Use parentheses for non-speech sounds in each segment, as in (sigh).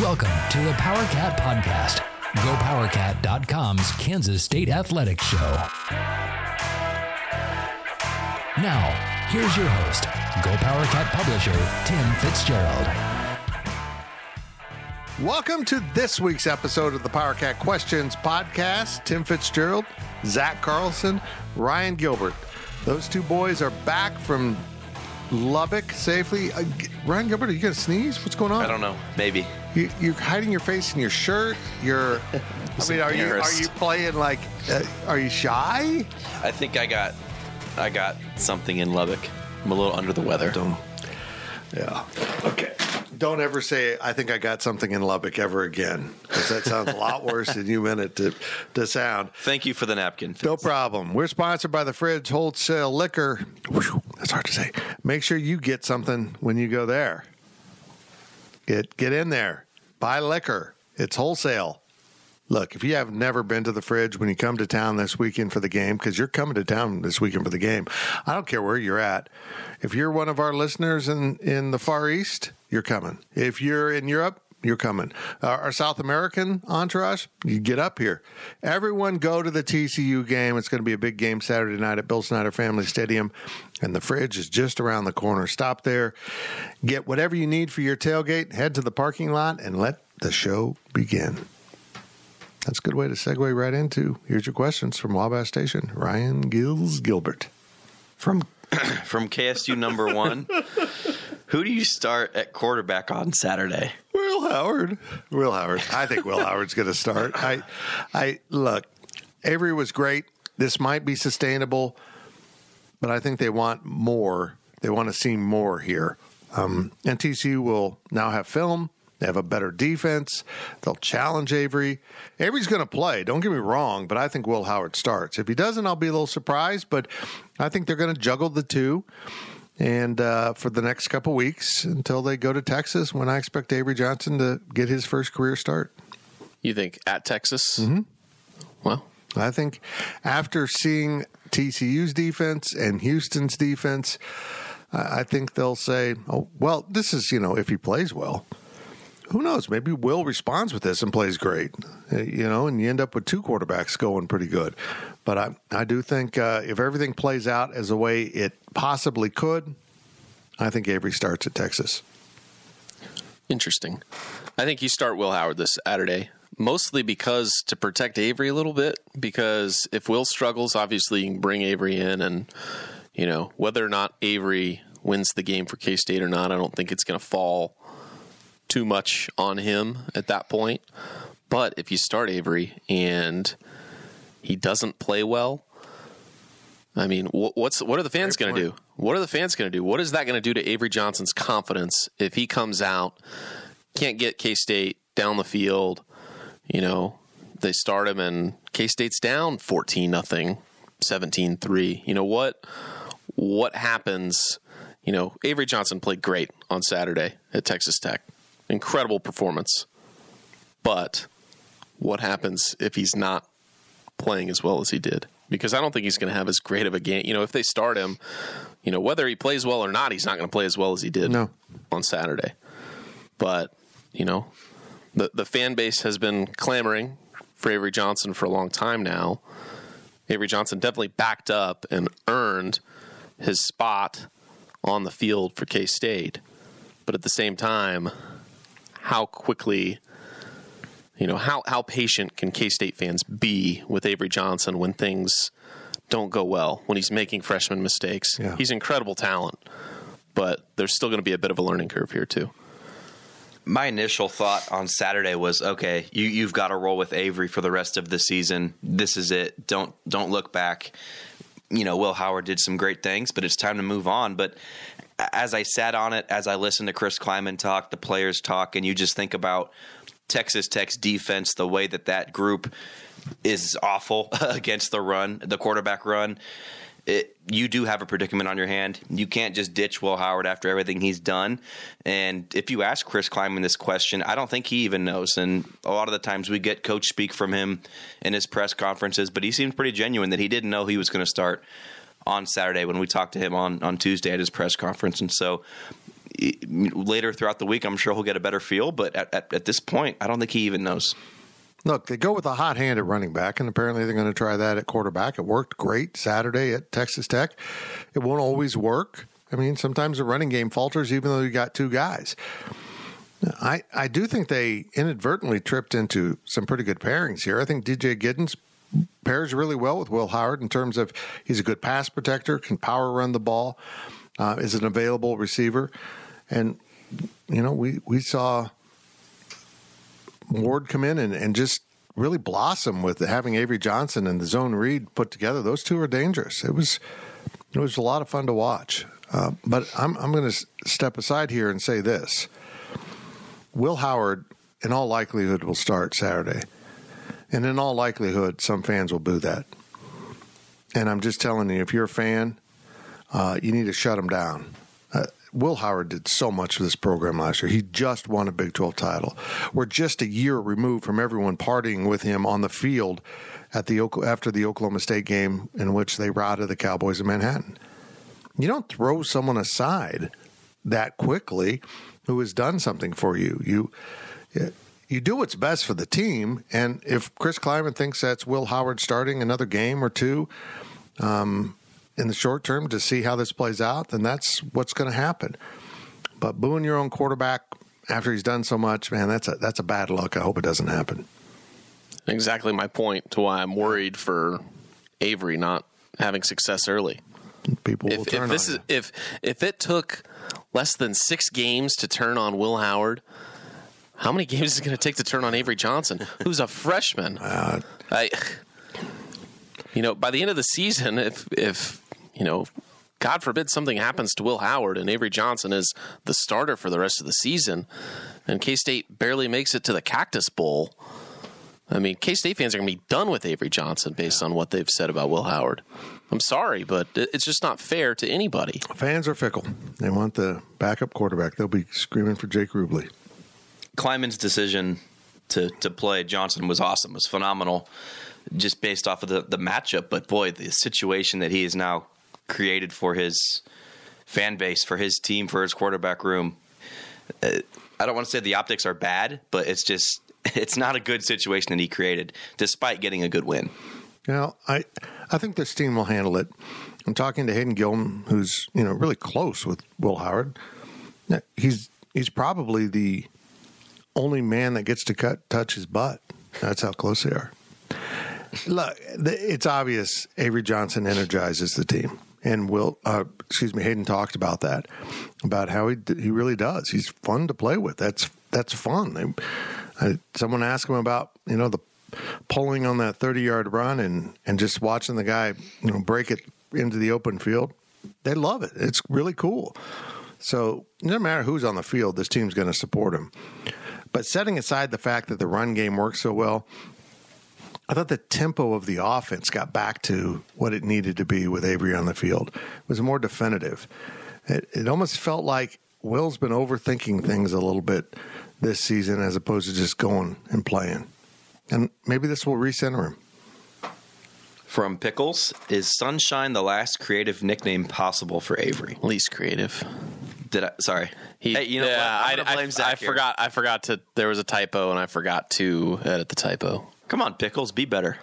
Welcome to the PowerCat Podcast, GoPowerCat.com's Kansas State Athletics Show. Now, here's your host, GoPowerCat publisher, Tim Fitzgerald. Welcome to this week's episode of the PowerCat Questions Podcast. Tim Fitzgerald, Zac Carlson, Ryan Gilbert. Those two boys are back from Lubbock safely. Uh, Ryan Gilbert, are you going to sneeze? What's going on? I don't know. Maybe. You, you're hiding your face in your shirt. You're. (laughs) I mean, are you are you playing like? Uh, are you shy? I think I got I got something in Lubbock. I'm a little under the weather. Yeah. Okay. Don't ever say I think I got something in Lubbock ever again, because that sounds a lot (laughs) worse than you meant it to to sound. Thank you for the napkin. No problem. We're sponsored by the Fridge Wholesale Liquor. Whew, that's hard to say. Make sure you get something when you go there. Get get in there. Buy liquor. It's wholesale. Look, if you have never been to the fridge when you come to town this weekend for the game, because you're coming to town this weekend for the game, I don't care where you're at. If you're one of our listeners in, in the Far East, you're coming. If you're in Europe, you're coming. Uh, our South American entourage, you get up here. Everyone go to the TCU game. It's going to be a big game Saturday night at Bill Snyder Family Stadium, and the fridge is just around the corner. Stop there, get whatever you need for your tailgate, head to the parking lot, and let the show begin. That's a good way to segue right into here's your questions from Wabash Station. Ryan Gills Gilbert. From (clears throat) from KSU number one. Who do you start at quarterback on Saturday? Will Howard. Will Howard. I think Will Howard's going to start. I, I look. Avery was great. This might be sustainable, but I think they want more. They want to see more here. Um, and TCU will now have film. They have a better defense. They'll challenge Avery. Avery's going to play. Don't get me wrong, but I think Will Howard starts. If he doesn't, I'll be a little surprised. But I think they're going to juggle the two and uh, for the next couple weeks until they go to Texas, when I expect Avery Johnson to get his first career start. You think at Texas? Mm-hmm. Well, I think after seeing TCU's defense and Houston's defense, I I think they'll say, "Oh, well, this is you know if he plays well." Who knows? Maybe Will responds with this and plays great, Uh, you know, and you end up with two quarterbacks going pretty good. But I, I do think uh, if everything plays out as the way it possibly could, I think Avery starts at Texas. interesting. I think you start Will Howard this Saturday, mostly because to protect Avery a little bit. Because if Will struggles, obviously you can bring Avery in, and you know whether or not Avery wins the game for K State or not, I don't think it's going to fall too much on him at that point. But if you start Avery and he doesn't play well, I mean, wh- what's what are the fans going to do? What are the fans going to do? What is that going to do to Avery Johnson's confidence if he comes out, can't get K State down the field? You know, they start him and K State's down fourteen nothing. 17-3. You know what what happens, you know, Avery Johnson played great on Saturday at Texas Tech. Incredible performance. But what happens if he's not playing as well as he did? Because I don't think he's going to have as great of a game. You know, if they start him, you know, whether he plays well or not, he's not going to play as well as he did No. on Saturday. But, you know, the the fan base has been clamoring for Avery Johnson for a long time now. Avery Johnson definitely backed up and earned his spot on the field for K State. But at the same time, how quickly, you know, how, how patient can K State fans be with Avery Johnson when things don't go well, when he's making freshman mistakes? Yeah. He's incredible talent, but there's still going to be a bit of a learning curve here, too. My initial thought on Saturday was, okay, you you've got to roll with Avery for the rest of the season. This is it. Don't don't look back. You know, Will Howard did some great things, but it's time to move on. But as I sat on it, as I listened to Chris Klieman talk, the players talk, and you just think about Texas Tech's defense, the way that that group is awful (laughs) against the run, the quarterback run. It, you do have a predicament on your hand. You can't just ditch Will Howard after everything he's done. And if you ask Chris Klieman this question, I don't think he even knows. And a lot of the times we get coach speak from him in his press conferences, but he seemed pretty genuine that he didn't know he was going to start on Saturday when we talked to him on, on Tuesday at his press conference. And so later throughout the week, I'm sure he'll get a better feel. But at, at, at this point, I don't think he even knows. Look, they go with a hot hand at running back, and apparently they're going to try that at quarterback. It worked great Saturday at Texas Tech. It won't always work. I mean, sometimes the running game falters even though you got two guys. I, I do think they inadvertently tripped into some pretty good pairings here. I think DJ Giddens pairs really well with Will Howard in terms of he's a good pass protector, can power run the ball, uh, is an available receiver. And, you know, we, we saw Ward come in and, and just really blossom with having Avery Johnson and the zone read put together. Those two are dangerous. It was it was a lot of fun to watch. Uh, but I'm I'm going to step aside here and say this: Will Howard, in all likelihood, will start Saturday, and in all likelihood, some fans will boo that. And I'm just telling you, if you're a fan, uh, you need to shut them down. Uh, Will Howard did so much for this program last year. He just won a Big 12 title. We're just a year removed from everyone partying with him on the field at the after the Oklahoma State game in which they routed the Cowboys in Manhattan. You don't throw someone aside that quickly who has done something for you. You you do what's best for the team, and if Chris Klieman thinks that's Will Howard starting another game or two, um, in the short term to see how this plays out, then that's what's going to happen. But booing your own quarterback after he's done so much, man, that's a that's a bad luck. I hope it doesn't happen. Exactly my point to why I'm worried for Avery not having success early. People If, if this is you. if if it took less than six games to turn on Will Howard, how many games is it going to take to turn on Avery Johnson, who's a freshman? (laughs) Uh, I, you know, by the end of the season, if if you know, God forbid something happens to Will Howard and Avery Johnson is the starter for the rest of the season, and K State barely makes it to the Cactus Bowl. I mean, K State fans are going to be done with Avery Johnson based on what they've said about Will Howard. I'm sorry, but it's just not fair to anybody. fans are fickle. They want the backup quarterback. They'll be screaming for Jake Rubley. Klieman's decision to to play Johnson was awesome, was phenomenal, just based off of the the matchup. But boy, the situation that he has now created for his fan base, for his team, for his quarterback room. Uh, I don't want to say the optics are bad, but it's just (laughs) it's not a good situation that he created, despite getting a good win. Know, I I think this team will handle it. I'm talking to Hayden Gillum, who's you know really close with Will Howard. He's he's probably the only man that gets to cut touch his butt. That's how close they are. Look, it's obvious Avery Johnson energizes the team, and Will, uh, excuse me, Hayden talked about that, about how he he really does. He's fun to play with. That's that's fun. They, I, someone asked him about you know the pulling on that thirty yard run and and just watching the guy you know break it into the open field. They love it. It's really cool. So no matter who's on the field, this team's going to support him. But setting aside the fact that the run game works so well, I thought the tempo of the offense got back to what it needed to be with Avery on the field. It was more definitive. It, it almost felt like Will's been overthinking things a little bit this season as opposed to just going and playing. And maybe this will recenter him. From Pickles, is Sunshine the last creative nickname possible for Avery? Least creative. Did I? Sorry. He, hey, you know yeah, what? I'm I, gonna I- blame Zac I here. forgot. I forgot to. There was a typo, and I forgot to edit the typo. Come on, Pickles, be better.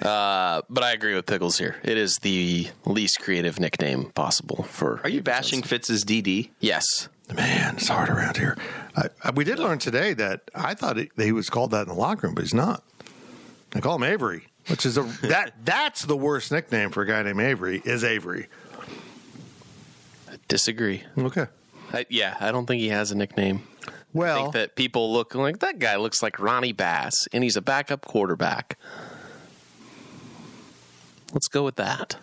Uh, but I agree with Pickles here. It is the least creative nickname possible for. Are you bashing Fitz's DD? Yes. Man, it's hard around here. I, I, we did learn today that I thought it, he was called that in the locker room, but he's not. They call him Avery, which is a (laughs) that that's the worst nickname for a guy named Avery is Avery. I Disagree. Okay. I, yeah, I don't think he has a nickname. Well, I think that people look like that guy looks like Ronnie Bass, and he's a backup quarterback. Let's go with that.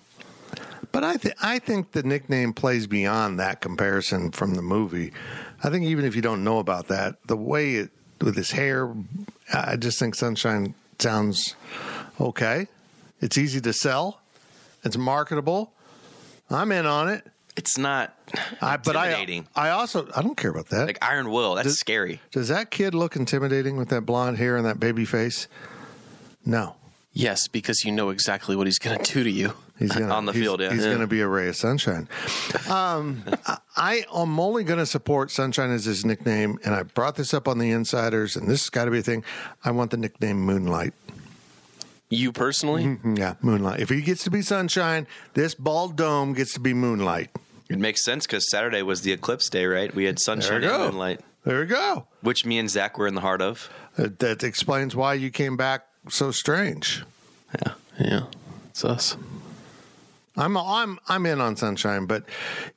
but I th- I think the nickname plays beyond that comparison from the movie. I think even if you don't know about that, the way it with his hair, I just think Sunshine sounds okay. It's easy to sell. It's marketable. I'm in on it. It's not I, but I, intimidating. I also I don't care about that. like Iron Will. That's Does- scary. Does that kid look intimidating with that blonde hair and that baby face? No. Yes, because you know exactly what he's going to do to you. He's gonna, On the he's- field, yeah. He's Yeah. going to be a ray of sunshine. Um, (laughs) I, I am only going to support Sunshine as his nickname, and I brought this up on the Insiders, and this has got to be a thing. I want the nickname Moonlight. You personally? Mm, Yeah, Moonlight. If he gets to be Sunshine, this bald dome gets to be Moonlight. It makes sense because Saturday was the eclipse day, right? We had sunshine and moonlight, There we go. which me and Zac were in the heart of. Uh, that explains why you came back so strange. Yeah. Yeah, it's us. I'm I'm I'm in on Sunshine, but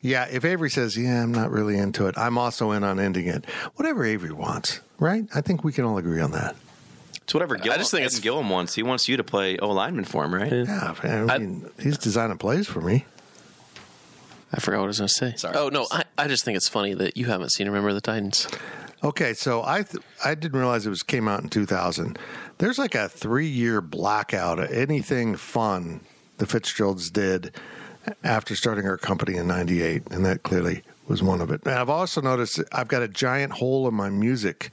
yeah, if Avery says, "Yeah, I'm not really into it," I'm also in on ending it. Whatever Avery wants, right? I think we can all agree on that. It's whatever Gil, I just think Ed it's- Gillum wants. He wants you to play O lineman for him, right? Yeah, I mean, he's designing plays for me. I forgot what I was going to say. Sorry. Oh no, I, I just think it's funny that you haven't seen Remember the Titans. Okay, so I th- I didn't realize it was came out in 2000. There's like a three year blackout of anything fun the Fitzgeralds did after starting our company in '98, and that clearly was one of it. And I've also noticed I've got a giant hole in my music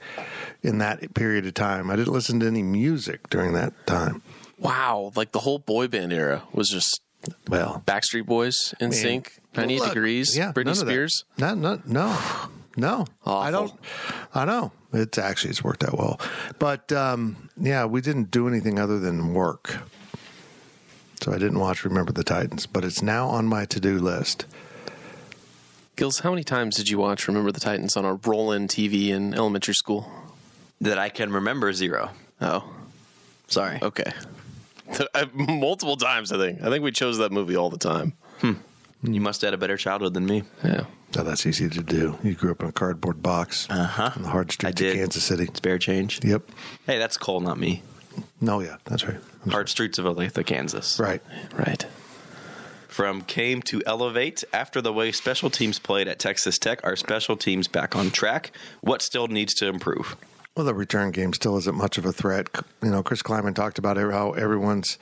in that period of time. I didn't listen to any music during that time. Wow, like the whole boy band era was just Well, Backstreet Boys, NSYNC, 98 Look, Degrees, yeah, Britney none. Spears. No, no, no, no. I don't. I know it's actually it's worked out well, but um, yeah, we didn't do anything other than work. So I didn't watch Remember the Titans, but it's now on my to do list. Gills, how many times did you watch Remember the Titans on a roll-in TV in elementary school? That I can remember zero. Oh, Sorry. okay. (laughs) Multiple times, I think. I think we chose that movie all the time. You must have had a better childhood than me. Yeah. So that's easy to do. You grew up in a cardboard box Uh-huh. on the hard streets of. Kansas City. Spare change. Yep. Hey, that's Cole, not me. No, yeah, that's right. Hard streets of Olathe, Kansas. Right. Right. From came to elevate after the way special teams played at Texas Tech. Are special teams back on track? What still needs to improve? Well, the return game still isn't much of a threat. You know, Chris Klieman talked about how everyone's,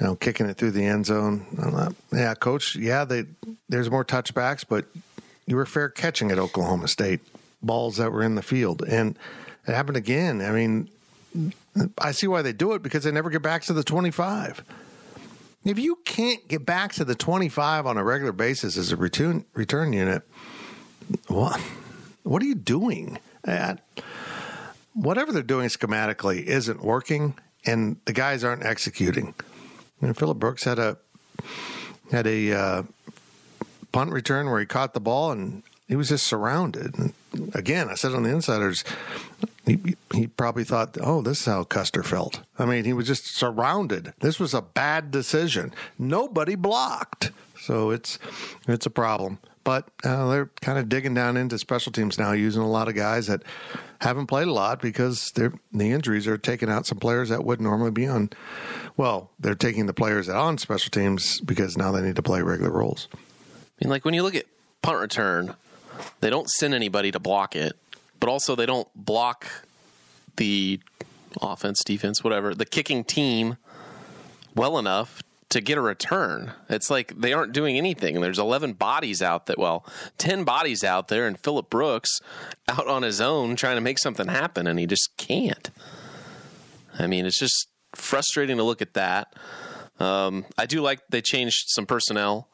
you know, kicking it through the end zone. Yeah, coach. Yeah, they there's more touchbacks, but you were fair catching at Oklahoma State balls that were in the field, and it happened again. I mean, I see why they do it because they never get back to the 25. If you can't get back to the 25 on a regular basis as a return return unit, what what are you doing? Uh, whatever they're doing schematically isn't working, and the guys aren't executing. And Phillip Brooks had a had a uh, punt return where he caught the ball and he was just surrounded. And again, I said on the insiders, he, he probably thought, "Oh, this is how Custer felt." I mean, he was just surrounded. This was a bad decision. Nobody blocked, so it's it's a problem. But uh, they're kind of digging down into special teams now, using a lot of guys that haven't played a lot because the injuries are taking out some players that would normally be on. Well, they're taking the players that on special teams because now they need to play regular roles. I mean, like when you look at punt return, they don't send anybody to block it, but also they don't block the offense, defense, whatever, the kicking team well enough to get a return. It's like they aren't doing anything. There's 11 bodies out that, well, 10 bodies out there, and Phillip Brooks out on his own trying to make something happen, and he just can't. I mean, it's just frustrating to look at that. Um, I do like they changed some personnel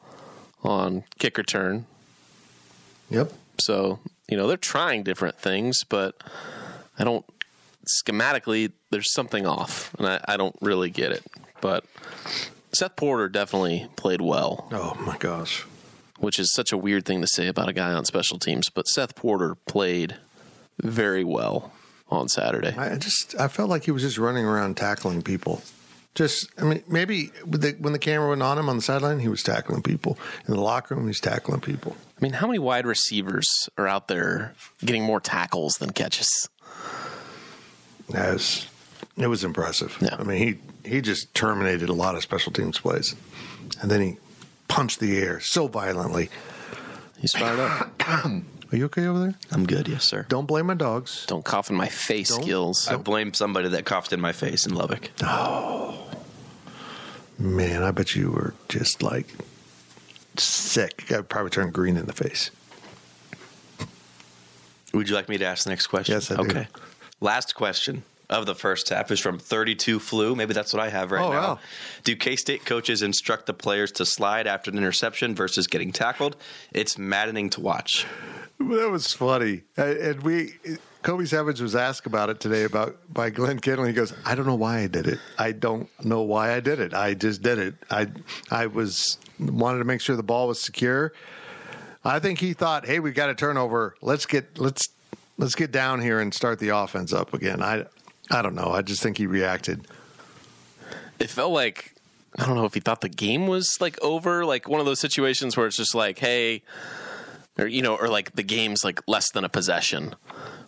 on kick return. Yep. So, you know, they're trying different things, but I don't schematically there's something off and I, I don't really get it. But Seth Porter definitely played well, Oh my gosh. which is such a weird thing to say about a guy on special teams, but Seth Porter played very well on Saturday. I just I felt like he was just running around tackling people. Just I mean maybe with the, when the camera went on him on the sideline, he was tackling people. In the locker room, he's tackling people. I mean, how many wide receivers are out there getting more tackles than catches? Was, it was impressive. Yeah. I mean he he just terminated a lot of special teams plays, and then he punched the air so violently. He's fired up. (coughs) Are you okay over there? I'm good, yes, sir. Don't blame my dogs. Don't cough in my face, Don't- Skills. I blame somebody that coughed in my face in Lubbock. Oh. Man, I bet you were just like sick. I probably turned green in the face. Would you like me to ask the next question? Yes, I do. Okay. Last question of the first half is from 32 Flu. Maybe that's what I have right Oh, now. wow. Do K State coaches instruct the players to slide after an interception versus getting tackled? It's maddening to watch. That was funny. Uh, And we, Kobe Savage was asked about it today about by Glenn Kittle. He goes, "I don't know why I did it. I don't know why I did it. I just did it. I, I was wanted to make sure the ball was secure. I think he thought, hey, we got a turnover. Let's get let's let's get down here and start the offense up again. I, I don't know. I just think he reacted. it felt like I don't know if he thought the game was like over, like one of those situations where it's just like, hey, or you know, or like the game's like less than a possession,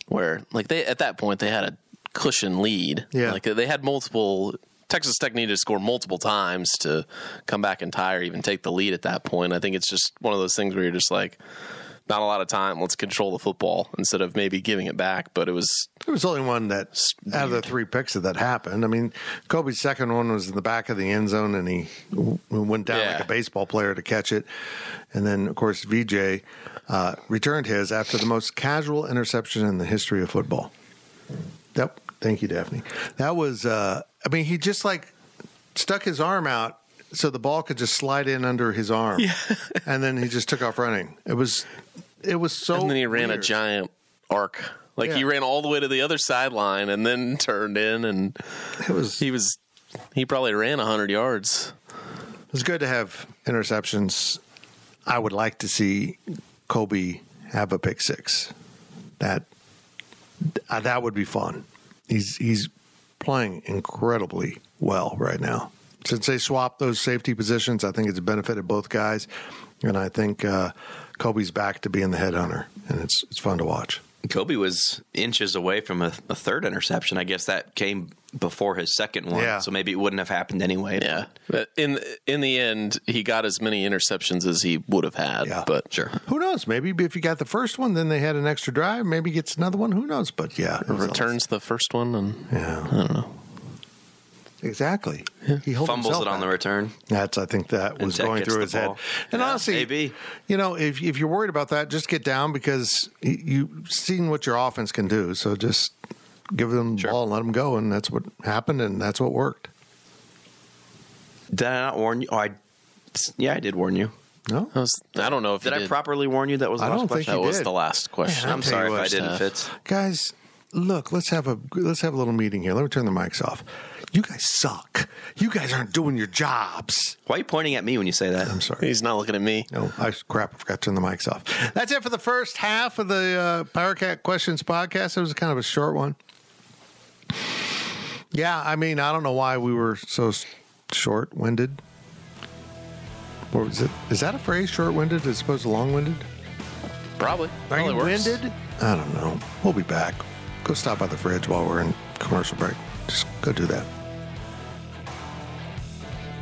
where like they at that point they had a cushion lead, Yeah. like they had multiple. Texas Tech needed to score multiple times to come back and tie or even take the lead at that point. I think it's just one of those things where you're just like, not a lot of time. Let's control the football instead of maybe giving it back. But it was it was only one that out of the three picks that that happened. I mean, Kobe's second one was in the back of the end zone, and he went down Yeah. like a baseball player to catch it. And then, of course, VJ uh, returned his after the most casual interception in the history of football. Yep. Thank you, Daphne. That was. Uh, I mean, he just like stuck his arm out so the ball could just slide in under his arm, (laughs) and then he just took off running. It was. It was so. and then he ran a giant arc. Like he ran all the way to the other sideline and then (laughs) turned in, and It was. he was he probably ran hundred yards. It's good to have interceptions. I would like to see Kobe have a pick six. That uh, that would be fun. He's he's playing incredibly well right now. Since they swapped those safety positions, I think it's benefited both guys, and I think uh, Kobe's back to being the headhunter, and it's it's fun to watch. Kobe was inches away from a, a third interception. I guess that came before his second one, Yeah. so maybe it wouldn't have happened anyway. Yeah, but in in the end, he got as many interceptions as he would have had. Yeah. But Sure. Who knows? Maybe if you got the first one, then they had an extra drive. Maybe he gets another one. Who knows? But yeah, it was returns the first one, and Yeah. I don't know. Exactly. He Fumbles himself it on the return. That's I think that was going through the his head. And Yeah, honestly, maybe. you know, if if you're worried about that, just get down because you've seen what your offense can do. So just give them the Sure. ball and let them go, and that's what happened, and that's what worked. Did I not warn you? Oh, I, yeah, I did warn you. No, I, was, I don't know if Did you I properly warn you? That was the I last don't think question. That you was did. the last question. Man, I'll I'm sorry if I didn't, Fitz. guys, look, let's have a let's have a little meeting here. Let me turn the mics off. You guys suck. You guys aren't doing your jobs. Why are you pointing at me when you say that? I'm sorry. He's not looking at me. No, I crap. I forgot to turn the mics off. That's it for the first half of the uh, Power Cat Questions podcast. It was kind of a short one. Yeah, I mean, I don't know why we were so short winded. Or was it? Is that a phrase? Short winded as opposed to long winded? Probably. Are Probably you works. winded? I don't know. We'll be back. Go stop by the fridge while we're in commercial break. Just go do that.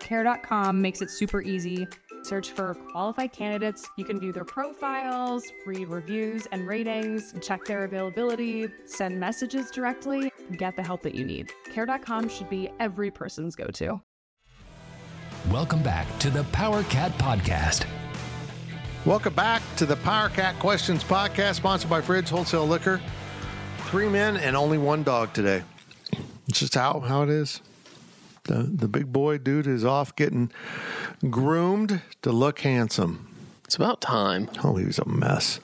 Care.com makes it super easy. Search for qualified candidates. You can view their profiles, read reviews and ratings, check their availability, send messages directly, get the help that you need. Care.com should be every person's go to. Welcome back to the Power Cat Podcast. Welcome back to the Power Cat Questions Podcast, sponsored by Fridge Wholesale Liquor. Three men and only one dog today. It's just how, how it is. The, the big boy dude is off getting groomed to look handsome. It's about time. Oh, he was a mess.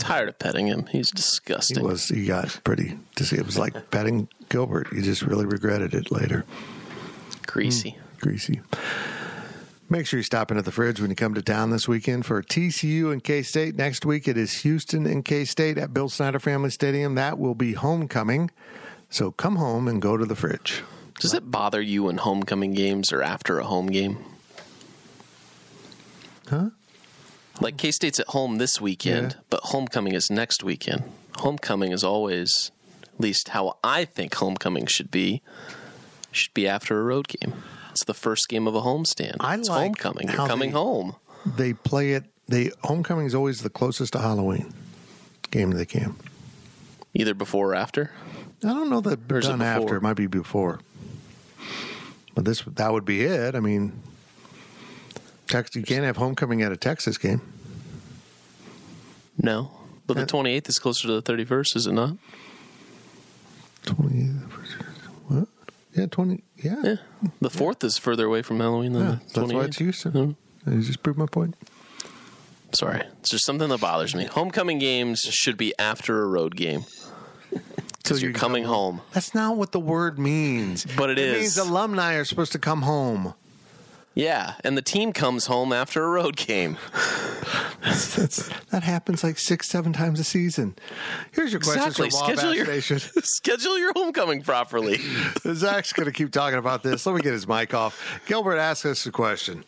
Tired of petting him. He's He disgusting. was. He got pretty. To see it was like petting Gilbert. You just really regretted it later. Greasy. Hmm. Greasy. Make sure you stop in at the fridge when you come to town this weekend for TCU and K State. Next week it is Houston and K State at Bill Snyder Family Stadium. That will be homecoming. So come home and go to the fridge. Does it bother you when homecoming games are after a home game? Huh? Like K State's at home this weekend, Yeah. but homecoming is next weekend. Homecoming is always, at least how I think homecoming should be, should be after a road game. It's the first game of a homestand. I it's like homecoming. You're coming they- home. They play it. They homecoming is always the closest to Halloween game they can. Either before or after. I don't know that Or done after. It might be before. But this that would be it. I mean, Tex, you can't have homecoming at a Texas game. No. But the Uh, 28th is closer to the 31st, is it not? Twenty eighth. What? Yeah, twenty. Yeah, Yeah. The 4th is further away from Halloween than Yeah, the that's why it's Houston. Hmm. You just proved my point. Sorry. It's just something that bothers me. Homecoming games should be after a road game. Because you you're coming home. That's not what the word means. (laughs) But it it is. means alumni are supposed to come home. Yeah, and the team comes home after a road game. (laughs) That's, that happens like six, seven times a season. Here's your question Exactly. Schedule your Nation. (laughs) schedule your homecoming properly. Zac's going to keep talking about this. Let me get his mic off. Gilbert asked us a question.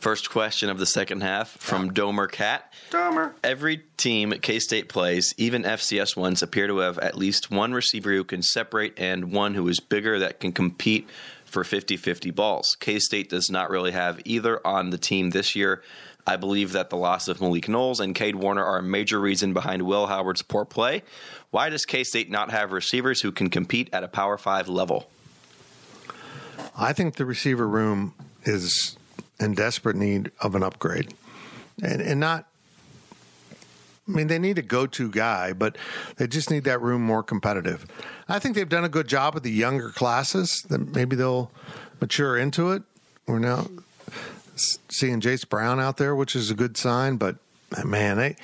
First question of the second half from Domer Cat. Domer. Every team K State plays, even FCS ones, appear to have at least one receiver who can separate and one who is bigger that can compete for 50 50 balls. K State does not really have either on the team this year. I believe that the loss of Malik Knowles and Cade Warner are a major reason behind Will Howard's poor play. Why does K State not have receivers who can compete at a Power 5 level? I think the receiver room is in desperate need of an upgrade. And, and not, I mean, they need a go to guy, but they just need that room more competitive. I think they've done a good job with the younger classes, that maybe they'll mature into it. We're now seeing Jayce Brown out there, which is a good sign, but uh, man, they.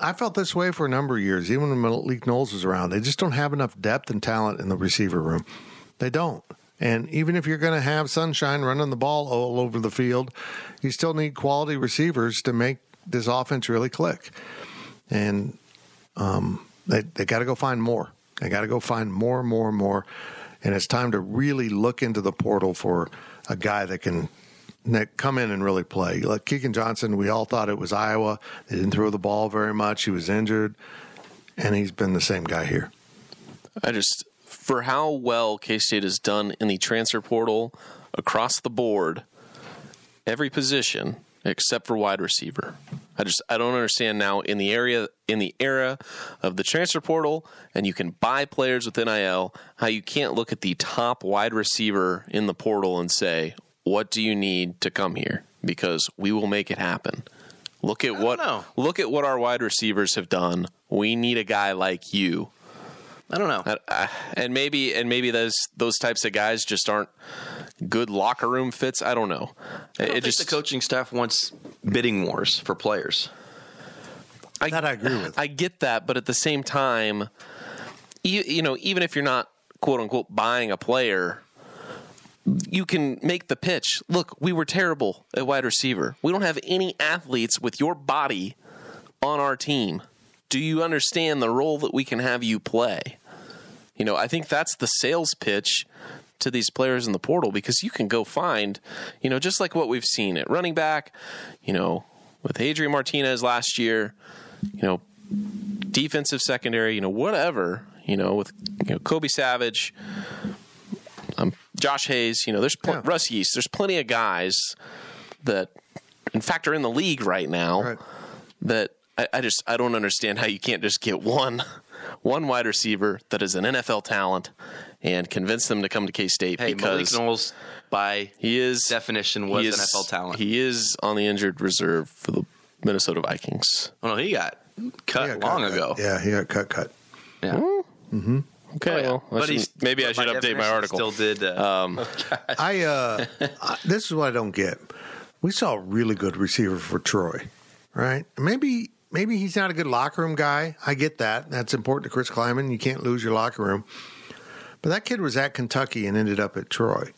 I felt this way for a number of years, even when Malik Knowles was around. They just don't have enough depth and talent in the receiver room. They don't. And even if you're going to have Sunshine running the ball all over the field, you still need quality receivers to make this offense really click. And um, they they got to go find more. They got to go find more, more, more. And it's time to really look into the portal for a guy that can that come in and really play. Like Keagan Johnson, we all thought it was Iowa. They didn't throw the ball very much. He was injured, and he's been the same guy here. I just for how well K State has done in the transfer portal across the board, every position except for wide receiver. I just I don't understand now in the area in the era of the transfer portal and you can buy players with NIL, how you can't look at the top wide receiver in the portal and say, "What do you need to come here?" Because we will make it happen. Look at what know. look at what our wide receivers have done. We need a guy like you. I don't know. Uh, and maybe and maybe those those types of guys just aren't good locker room fits. I don't know. I don't it think just the coaching staff wants bidding wars for players. I, That I agree with. I get that, but at the same time, you, you know, even if you're not quote unquote buying a player, you can make the pitch. Look, we were terrible at wide receiver. We don't have any athletes with your body on our team. Do you understand the role that we can have you play? You know, I think that's the sales pitch to these players in the portal because you can go find, you know, just like what we've seen at running back, you know, with Adrian Martinez last year, you know, defensive secondary, you know, whatever, you know, with you know Kobe Savage, um, Josh Hayes, you know, there's pl- Yeah. Russ Yeast, there's plenty of guys that, in fact, are in the league right now Right. that I, I just I don't understand how you can't just get one one wide receiver that is an NFL talent and convince them to come to K State Hey, Malik because Knowles, by he is definition, was an is- NFL talent. He is on the injured reserve for the Minnesota Vikings. oh no, he got cut He got long cut, ago. Yeah, he got cut, cut. Yeah. Okay, Oh, yeah. well, I But should- he's- maybe I should by update my definition, article. Still did. Uh, um, (laughs) I uh, I- this is what I don't get. We saw a really good receiver for Troy, right? Maybe maybe he's not a good locker room guy. I get that. That's important to Chris Klieman. You can't lose your locker room. But that kid was at Kentucky and ended up at Troy.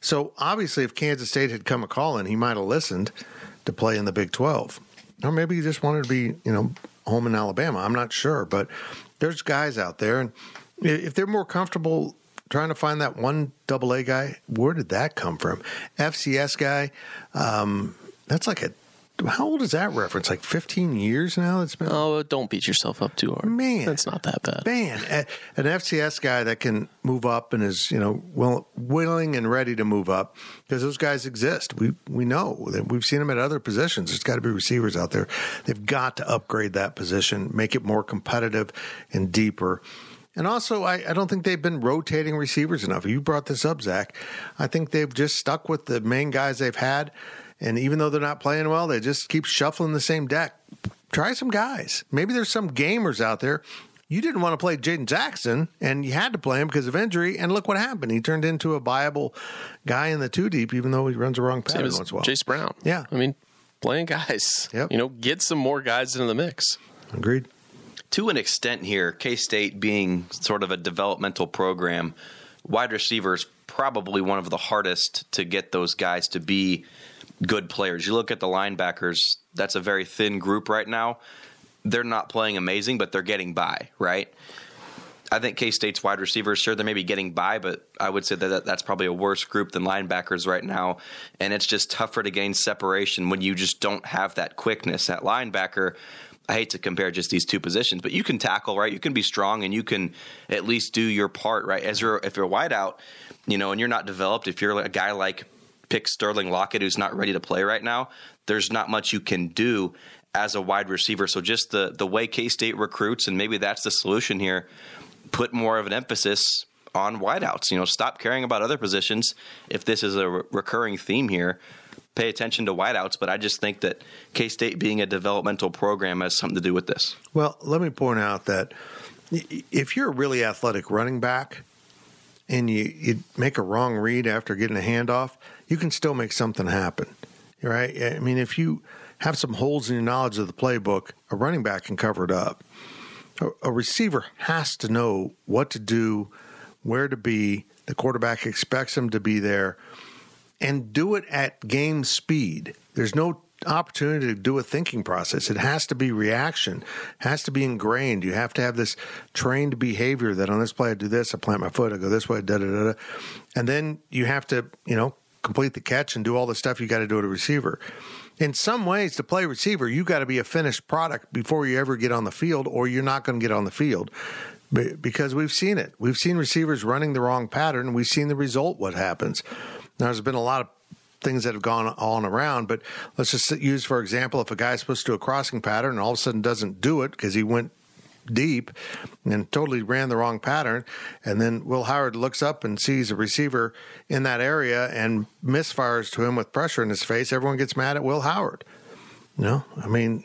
So obviously, if Kansas State had come a calling, he might have listened to play in the Big Twelve, or maybe he just wanted to be, you know, home in Alabama. I'm not sure, but there's guys out there, and if they're more comfortable trying to find that one double A guy, where did that come from? FCS guy, um, that's like a how old is that reference? Like 15 years now. It's been oh, don't beat yourself up too hard. Man. that's not that bad. man, a- an FCS guy that can move up and is you know will, willing and ready to move up because those guys exist. We we know that we've seen them at other positions. There's got to be receivers out there. They've got to upgrade that position, make it more competitive and deeper. And also, I, I don't think they've been rotating receivers enough. You brought this up, Zac. I think they've just stuck with the main guys they've had. And even though they're not playing well, they just keep shuffling the same deck. Try some guys. Maybe there's some gamers out there. You didn't want to play Jaden Jackson, and you had to play him because of injury. And look what happened. He turned into a viable guy in the two deep, even though he runs a wrong Same pattern as once in a while. Jayce Brown. Yeah. I mean, playing guys. Yep. You know, get some more guys into the mix. Agreed. to an extent here, K State being sort of a developmental program, wide receivers probably one of the hardest to get those guys to be good players. You look at the linebackers, that's a very thin group right now. They're not playing amazing, but they're getting by, right? I think K State's wide receivers, sure, they may be getting by, but I would say that that- that's probably a worse group than linebackers right now. And it's just tougher to gain separation when you just don't have that quickness. That linebacker, I hate to compare just these two positions, but you can tackle, right? You can be strong and you can at least do your part, right? As you're, if you're wideout, you know, and you're not developed, if you're a guy like pick Sterling Lockett who's not ready to play right now, there's not much you can do as a wide receiver. So just the the way K State recruits, and maybe that's the solution here. Put more of an emphasis on wideouts. You know, stop caring about other positions. If this is a re- recurring theme here, pay attention to wideouts. But I just think that K State being a developmental program has something to do with this. Well, let me point out that if you're a really athletic running back and you, you make a wrong read after getting a handoff, you can still make something happen. Right? I mean, if you have some holes in your knowledge of the playbook, a running back can cover it up. A, receiver has to know what to do, where to be. The quarterback expects him to be there and do it at game speed. There's no opportunity to do a thinking process. It has to be reaction, has to be ingrained. You have to have this trained behavior that on this play I do this, I plant my foot, I go this way, da da da da. And then you have to, you know, complete the catch and do all the stuff you got to do at a receiver. In some ways, to play receiver, you got to be a finished product before you ever get on the field, or you're not going to get on the field because we've seen it. We've seen receivers running the wrong pattern. We've seen the result, what happens. Now, there's been a lot of things that have gone on around, but let's just use, for example, if a guy's supposed to do a crossing pattern and all of a sudden doesn't do it because he went deep and totally ran the wrong pattern. And then Will Howard looks up and sees a receiver in that area and misfires to him with pressure in his face. Everyone gets mad at Will Howard. No, I mean,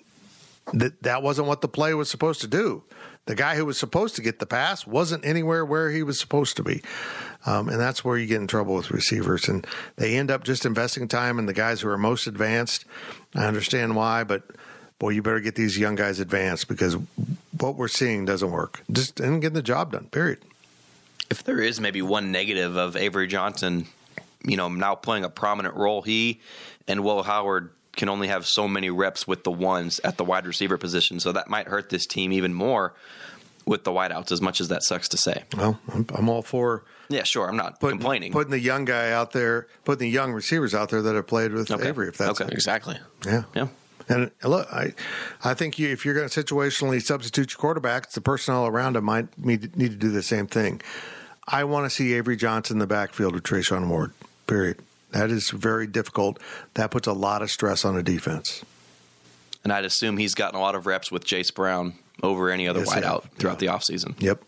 that that wasn't what the play was supposed to do. The guy who was supposed to get the pass wasn't anywhere where he was supposed to be. Um, and that's where you get in trouble with receivers. And they end up just investing time in the guys who are most advanced. I understand why, but boy, you better get these young guys advanced because what we're seeing doesn't work. Just and getting the job done, period. if there is maybe one negative of Avery Johnson, you know, now playing a prominent role, he and Will Howard can only have so many reps with the ones at the wide receiver position. So that might hurt this team even more with the wideouts. As much as that sucks to say. Well, I'm, I'm all for Yeah, sure. I'm not putting, complaining. putting the young guy out there, putting the young receivers out there that have played with Okay. Avery. If that's Okay. Exactly. yeah. yeah. And look, I, I think you, if you're going to situationally substitute your quarterbacks, the personnel around him might need, need to do the same thing. I want to see Avery Johnson in the backfield with Treshaun Ward. Period. That is very difficult. That puts a lot of stress on a defense. And I'd assume he's gotten a lot of reps with Jayce Brown over any other Yes, wideout throughout the offseason. Yep.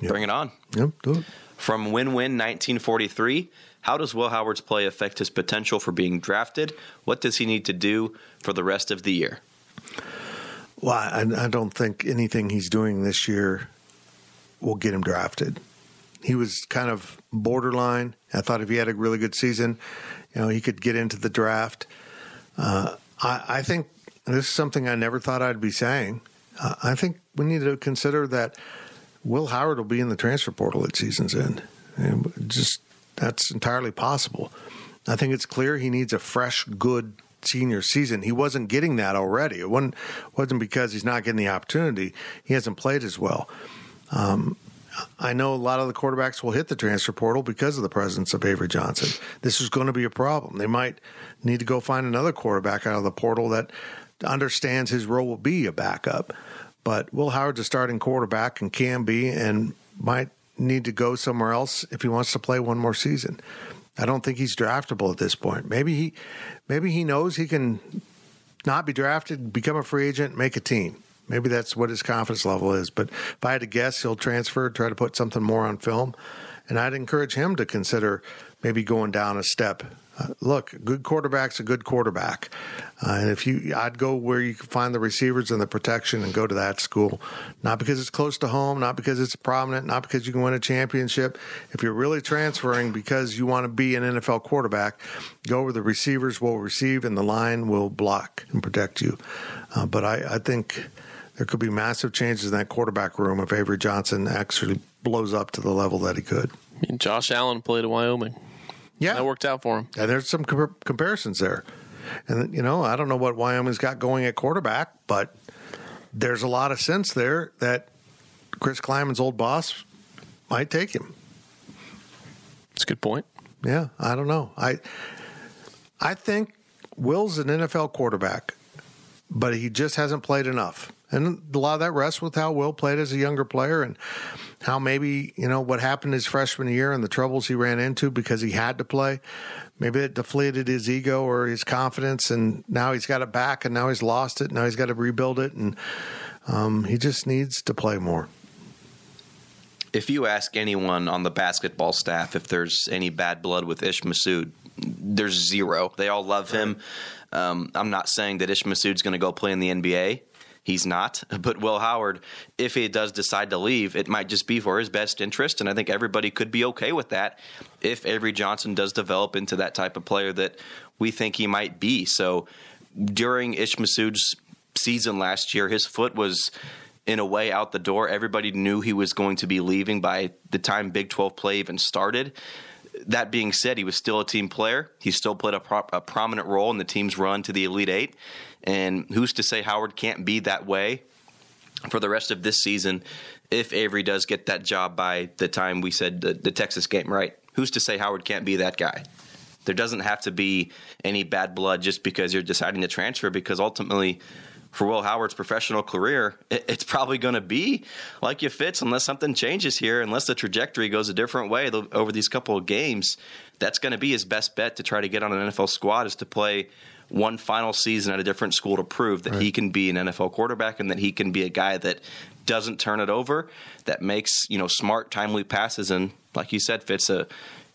Yep. Bring it on. Yep. Do it. From Win Win 1943, how does Will Howard's play affect his potential for being drafted? What does he need to do for the rest of the year? Well, I, I don't think anything he's doing this year will get him drafted. He was kind of borderline. I thought if he had a really good season, you know, he could get into the draft. Uh, I, I think this is something I never thought I'd be saying. Uh, I think we need to consider that Will Howard will be in the transfer portal at season's end. And just that's entirely possible. I think it's clear he needs a fresh, good senior season. He wasn't getting that already. It wasn't, wasn't because he's not getting the opportunity. He hasn't played as well. Um, I know a lot of the quarterbacks will hit the transfer portal because of the presence of Avery Johnson. This is going to be a problem. They might need to go find another quarterback out of the portal that understands his role will be a backup. But Will Howard's a starting quarterback and can be and might need to go somewhere else if he wants to play one more season. I don't think he's draftable at this point. Maybe he maybe he knows he can not be drafted, become a free agent, make a team. Maybe that's what his confidence level is. But if I had to guess, he'll transfer, try to put something more on film. And I'd encourage him to consider maybe going down a step. Uh, look, good quarterback's a good quarterback. Uh, and if you, I'd go where you can find the receivers and the protection and go to that school. Not because it's close to home, not because it's prominent, not because you can win a championship. If you're really transferring because you want to be an NFL quarterback, go where the receivers will receive and the line will block and protect you. Uh, but I, I think there could be massive changes in that quarterback room if Avery Johnson actually blows up to the level that he could. I mean, Josh Allen played at Wyoming. Yeah, That worked out for him. and there's some com- comparisons there. And you know, I don't know what Wyoming's got going at quarterback, but there's a lot of sense there that Chris Klieman's old boss might take him. It's a good point. Yeah, I don't know. I I think Will's an NFL quarterback, but he just hasn't played enough. And a lot of that rests with how Will played as a younger player and how maybe, you know, what happened his freshman year and the troubles he ran into because he had to play. Maybe it deflated his ego or his confidence, and now he's got it back, and now he's lost it. Now he's got to rebuild it, and um, he just needs to play more. If you ask anyone on the basketball staff if there's any bad blood with Ish Massoud, there's zero. They all love him. Um, I'm not saying that Ish Massoud's going to go play in the NBA. He's not. (laughs) But Will Howard, if he does decide to leave, it might just be for his best interest. And I think everybody could be okay with that if Avery Johnson does develop into that type of player that we think he might be. So during Ish Massoud's season last year, his foot was in a way out the door. Everybody knew he was going to be leaving by the time Big 12 play even started. That being said, he was still a team player. He still played a, pro- a prominent role in the team's run to the Elite Eight. And who's to say Howard can't be that way for the rest of this season if Avery does get that job by the time we said the, the Texas game, right? Who's to say Howard can't be that guy? There doesn't have to be any bad blood just because you're deciding to transfer, because ultimately, for Will Howard's professional career, it's probably going to be like you fits unless something changes here, unless the trajectory goes a different way over these couple of games. That's going to be his best bet to try to get on an NFL squad is to play one final season at a different school to prove that he can be an NFL quarterback and that he can be a guy that doesn't turn it over, that makes you know smart, timely passes, and like you said, fits a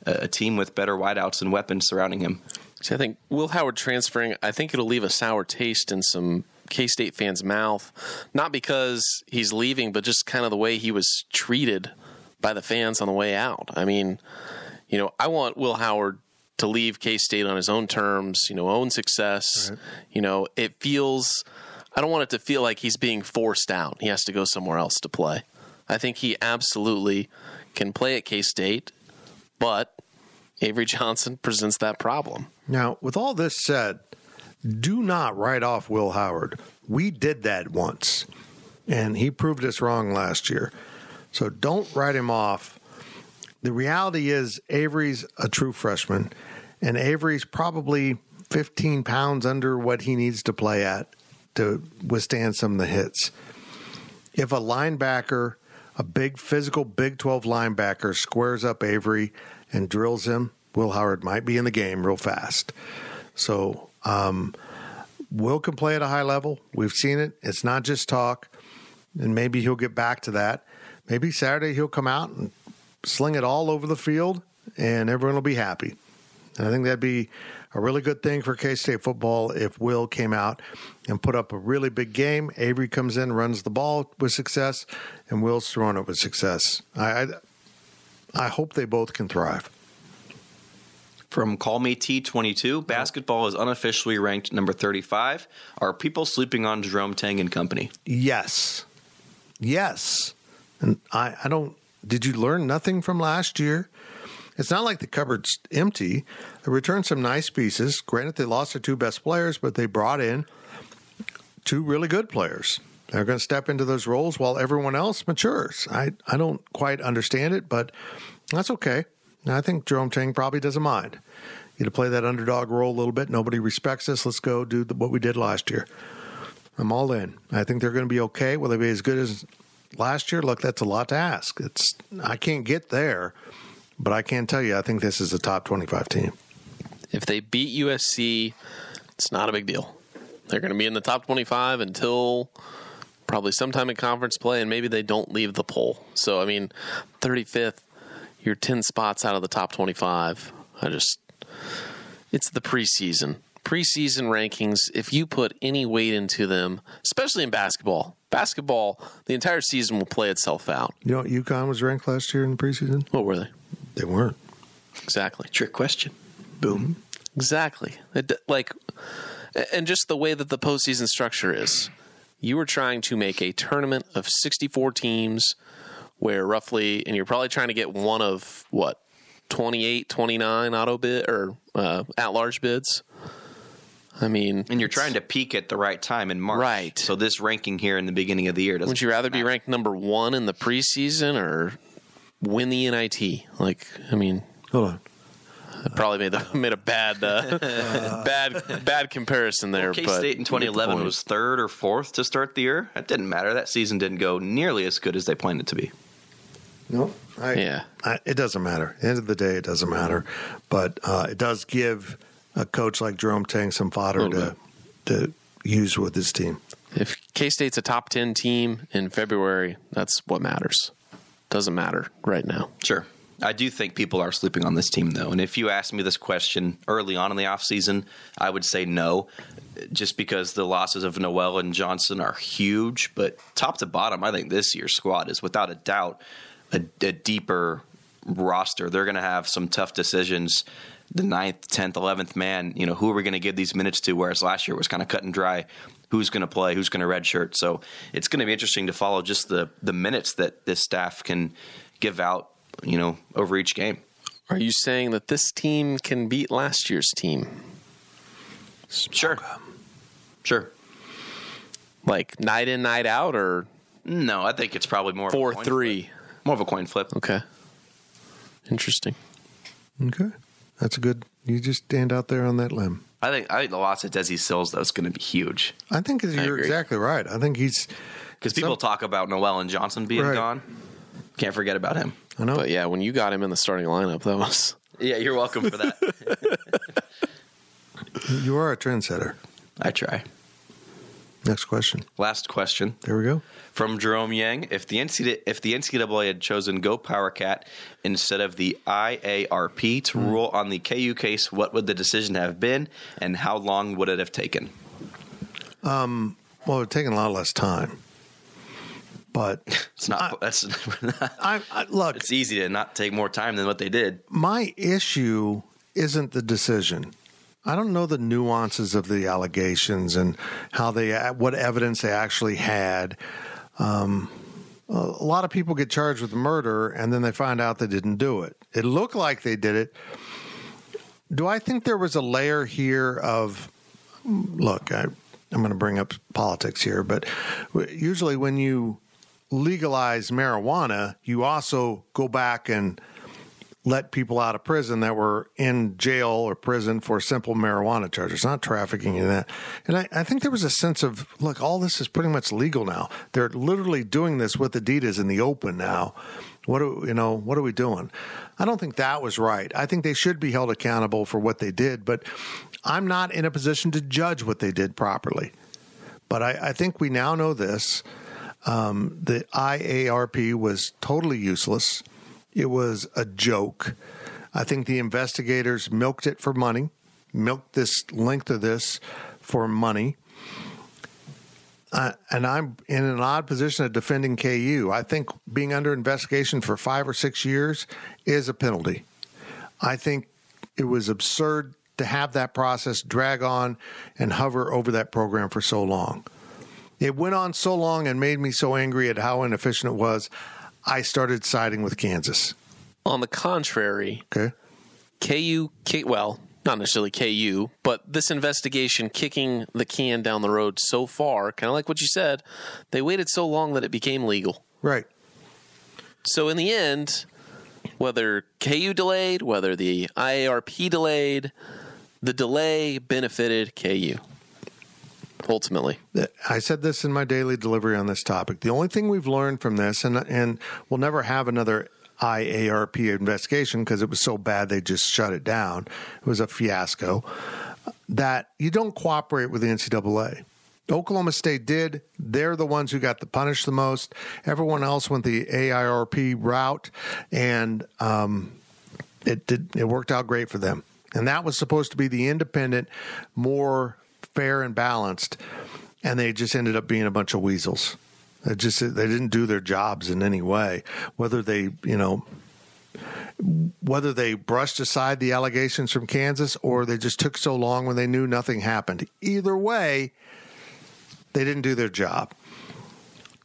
a team with better wideouts and weapons surrounding him. See, I think Will Howard transferring, I think it'll leave a sour taste in some K State fans' mouth. Not because he's leaving, but just kind of the way he was treated by the fans on the way out. I mean, you know, I want Will Howard to leave K State on his own terms, you know, own success. You know, it feels, I don't want it to feel like he's being forced out. He has to go somewhere else to play. I think he absolutely can play at K State, but Avery (laughs) Johnson presents that problem. Now, with all this said, do not write off Will Howard. We did that once. and he proved us wrong last year. So don't write him off. The reality is, Avery's a true freshman, and Avery's probably 15 pounds under what he needs to play at to withstand some of the hits. If a linebacker, a big physical Big 12 linebacker, squares up Avery and drills him, Will Howard might be in the game real fast. So, um, Will can play at a high level. We've seen it. It's not just talk. And maybe he'll get back to that. Maybe Saturday he'll come out and sling it all over the field and everyone will be happy. And I think that'd be a really good thing for K State football if Will came out and put up a really big game. Avery comes in, runs the ball with success, and Will's throwing it with success. I, I, I hope they both can thrive. From Call Me T22, basketball is unofficially ranked number 35. Are people sleeping on Jerome Tang and company? Yes. Yes. And I, I don't, did you learn nothing from last year? It's not like the cupboard's empty. They returned some nice pieces. Granted, they lost their two best players, but they brought in two really good players. They're going to step into those roles while everyone else matures. I, I don't quite understand it, but that's okay. I think Jerome Tang probably doesn't mind. You to play that underdog role a little bit. Nobody respects us. Let's go do the, what we did last year. I'm all in. I think they're going to be okay. Will they be as good as last year? Look, that's a lot to ask. It's I can't get there, but I can tell you I think this is a top 25 team. If they beat USC, it's not a big deal. They're going to be in the top 25 until probably sometime in conference play, and maybe they don't leave the poll. So, I mean, 35th, you're 10 spots out of the top 25. I just, it's the preseason. Preseason rankings, if you put any weight into them, especially in basketball, basketball, the entire season will play itself out. You know what UConn was ranked last year in the preseason? What were they? They weren't. Exactly. Trick question. Boom. Exactly. It, like, and just the way that the postseason structure is, you were trying to make a tournament of 64 teams where roughly, and you're probably trying to get one of what, 28, 29 auto bid or uh, at large bids. I mean, And you're trying to peak at the right time in March. Right. So this ranking here in the beginning of the year doesn't. would you rather be ranked number one in the preseason or win the NIT? Like, I mean, Hold on. I probably made the, (laughs) made a bad uh, (laughs) bad bad comparison there. K but State in you get the 2011 was third or fourth to start the year. That didn't matter. That season didn't go nearly as good as they planned it to be. No, I, Yeah. I, it doesn't matter. End of the day, it doesn't matter. But uh, it does give a coach like Jerome Tang some fodder Little to to use with his team. If K State's a top 10 team in February, that's what matters. Doesn't matter right now. Sure. I do think people are sleeping on this team, though. And if you asked me this question early on in the offseason, I would say no, just because the losses of Nowell and Johnson are huge. But top to bottom, I think this year's squad is without a doubt a, a deeper roster. They're going to have some tough decisions. The ninth, tenth, eleventh man, you know, who are we going to give these minutes to? Whereas last year it was kind of cut and dry. Who's going to play? Who's going to redshirt? So it's going to be interesting to follow just the the minutes that this staff can give out, you know, over each game. Are you saying that this team can beat last year's team? Sure, sure. Like night in, night out, or No, I think it's probably more of a 4 coin 3? flip. more of a coin flip. Okay. Interesting. Okay, that's a good. You just stand out there on that limb. I think I think the loss of Desi Sills though is going to be huge I think you're agree. exactly right. I think he's. because people Some- talk about Nowell and Johnson being Right. gone. Can't forget about him. I know. But yeah, when you got him in the starting lineup, that was (laughs) Yeah, you're welcome for that. You are a trendsetter. (laughs) I try. Next question. Last question There we go. from Jerome Yang: If the NCAA, if the NCAA had chosen Go Power Cat instead of the IARP to hmm. rule on the KU case, what would the decision have been, and how long would it have taken? Um, well, it's taken a lot less time. But (laughs) It's not. (laughs) that's. I, I look. it's easy to not take more time than what they did. my issue isn't the decision. I don't know the nuances of the allegations and how they, what evidence they actually had. Um, a lot of people get charged with murder and then they find out they didn't do it. It looked like they did it. Do I think there was a layer here of, look, I, I'm going to bring up politics here, but usually when you legalize marijuana, you also go back and let people out of prison that were in jail or prison for simple marijuana charges, not trafficking in that. And I, I, think there was a sense of, look, all this is pretty much legal now. They're literally doing this with Adidas in the open now. What are, you know, what are we doing? I don't think that was right. I think they should be held accountable for what they did, but I'm not in a position to judge what they did properly. But I, I think we now know this. Um, the IARP was totally useless it was a joke. I think the investigators milked it for money, milked this length of this for money. Uh, and I'm in an odd position of defending KU. I think being under investigation for five or six years is a penalty. I think it was absurd to have that process drag on and hover over that program for so long. It went on so long and made me so angry at how inefficient it was. I started siding with Kansas. On the contrary, okay. KU, well, not necessarily KU, but this investigation kicking the can down the road so far, kind of like what you said, they waited so long that it became legal. Right. So in the end, whether KU delayed, whether the IARP delayed, the delay benefited KU ultimately. I said this in my daily delivery on this topic. The only thing we've learned from this, and and we'll never have another IARP investigation because it was so bad they just shut it down. It was a fiasco. That you don't cooperate with the NCAA. Oklahoma State did. They're the ones who got the punished the most. Everyone else went the AIRP route, and um, it did. It worked out great for them. And that was supposed to be the independent, more fair and balanced, and they just ended up being a bunch of weasels. It just they didn't do their jobs in any way. Whether they, you know, whether they brushed aside the allegations from Kansas or they just took so long when they knew nothing happened. Either way, they didn't do their job.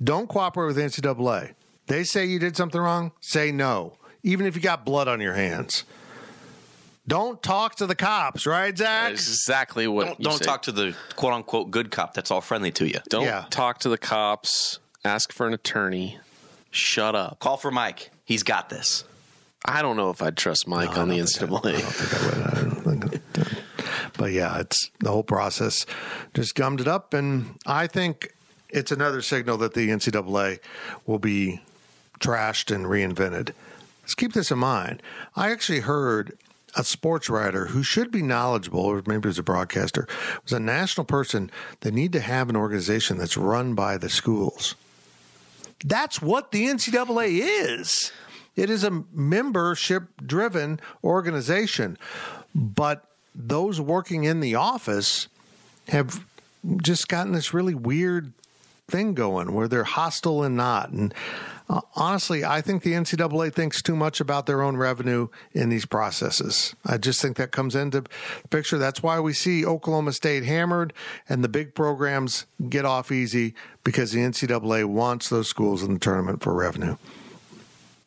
Don't cooperate with NCAA. They say you did something wrong, say no, even if you got blood on your hands. Don't talk to the cops, right, Zac? That's exactly what. Don't, don't talk to the quote unquote good cop that's all friendly to you. Don't yeah. talk to the cops. Ask for an attorney. Shut up. Call for Mike. He's got this. I don't know if I'd trust Mike no, on the NCAA. I, I, don't think I would. I don't think but yeah, it's the whole process just gummed it up, and I think it's another signal that the NCAA will be trashed and reinvented. Let's keep this in mind. I actually heard a sports writer who should be knowledgeable, or maybe was a broadcaster, was a national person. They need to have an organization that's run by the schools. That's what the NCAA is. It is a membership driven organization. But those working in the office have just gotten this really weird thing going where they're hostile and not. And uh, honestly, I think the NCAA thinks too much about their own revenue in these processes. I just think that comes into picture. That's why we see Oklahoma State hammered and the big programs get off easy because the NCAA wants those schools in the tournament for revenue.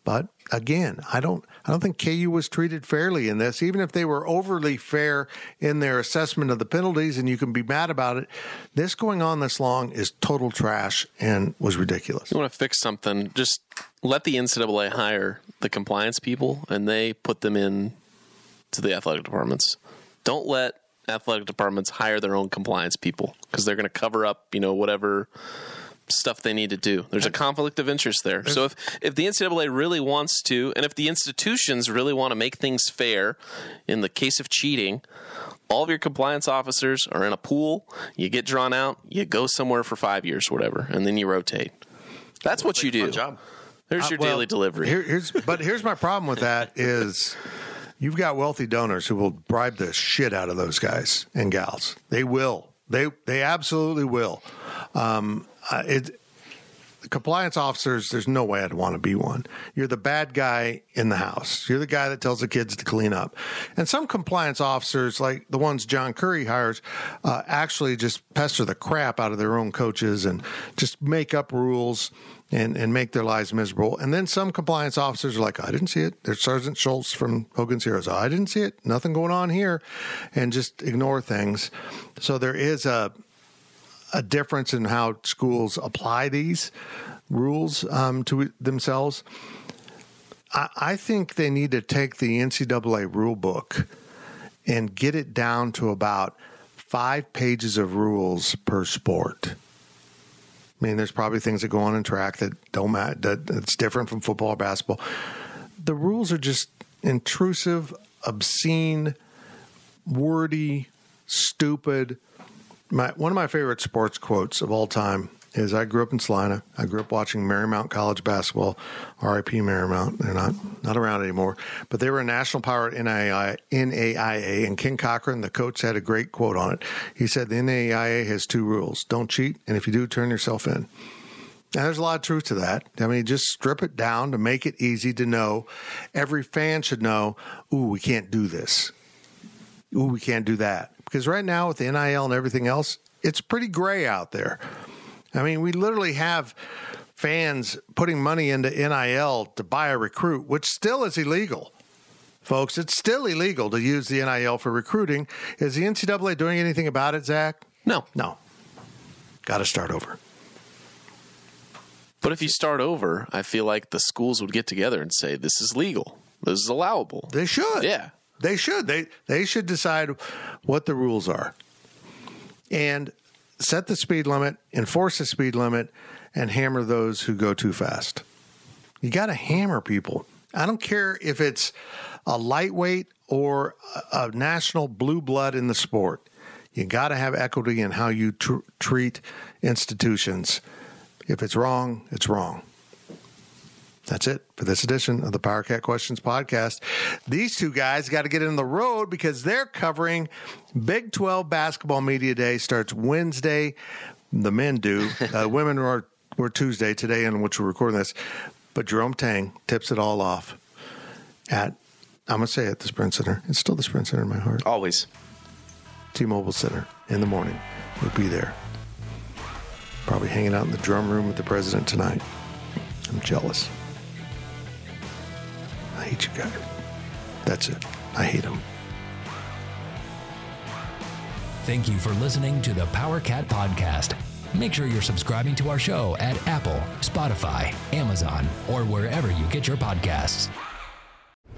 But again, I don't I don't think KU was treated fairly in this, even if they were overly fair in their assessment of the penalties, and you can be mad about it. This going on this long is total trash and was ridiculous. You want to fix something? Just let the NCAA hire the compliance people, and they put them in to the athletic departments. Don't let athletic departments hire their own compliance people because they're going to cover up, you know, whatever stuff they need to do. There's a conflict of interest there. So if if the NCAA really wants to, and if the institutions really want to make things fair, in the case of cheating, all of your compliance officers are in a pool. You get drawn out. You go somewhere for five years, whatever, and then you rotate. That's what you do. Job. There's uh, your well, daily delivery. Here, here's, but here's my problem with that (laughs) is you've got wealthy donors who will bribe the shit out of those guys and gals. They will. They they absolutely will. Um, uh, it compliance officers, there's no way I'd want to be one. You're the bad guy in the house. You're the guy that tells the kids to clean up. And some compliance officers, like the ones John Currie hires, uh, actually just pester the crap out of their own coaches and just make up rules and, and make their lives miserable. And then some compliance officers are like, I didn't see it. There's Sergeant Schultz from Hogan's Heroes. I didn't see it. Nothing going on here. And just ignore things. So there is a, a difference in how schools apply these rules um, to themselves. I, I think they need to take the NCAA rule book and get it down to about five pages of rules per sport. I mean, there's probably things that go on in track that don't matter, that it's different from football or basketball. The rules are just intrusive, obscene, wordy, stupid. My, one of my favorite sports quotes of all time is I grew up in Salina. I grew up watching Marymount College basketball, RIP Marymount. They're not not around anymore, but they were a national power at NAIA, NAIA. And Ken Cochran, the coach, had a great quote on it. He said the NAIA has two rules: don't cheat, and if you do, turn yourself in. And there's a lot of truth to that. I mean, just strip it down to make it easy to know. Every fan should know, ooh, we can't do this. Ooh, we can't do that. Because right now, with the NIL and everything else, it's pretty gray out there. I mean, we literally have fans putting money into NIL to buy a recruit, which still is illegal. Folks, it's still illegal to use the NIL for recruiting. Is the NCAA doing anything about it, Zac? No. No. Got to start over. But if you start over, I feel like the schools would get together and say, this is legal. This is allowable. They should. Yeah. They should. They they should decide what the rules are. And set the speed limit, enforce the speed limit, and hammer those who go too fast. You got to hammer people. I don't care if it's a lightweight or a, national blue blood in the sport. You got to have equity in how you tr- treat institutions. If it's wrong, it's wrong. That's it for this edition of the Powercat Questions podcast. These two guys got to get in the road because they're covering Big 12 Basketball Media Day starts Wednesday. The men do. (laughs) Uh, women are, were Tuesday today, in which we're recording this. But Jerome Tang tips it all off at, I'm going to say it, the Sprint Center. It's still the Sprint Center in my heart. Always. T-Mobile Center in the morning. We'll be there. Probably hanging out in the drum room with the president tonight. I'm jealous. I hate you guys. That's it. I hate them. Thank you for listening to the Powercat Podcast. Make sure you're subscribing to our show at Apple, Spotify, Amazon, or wherever you get your podcasts.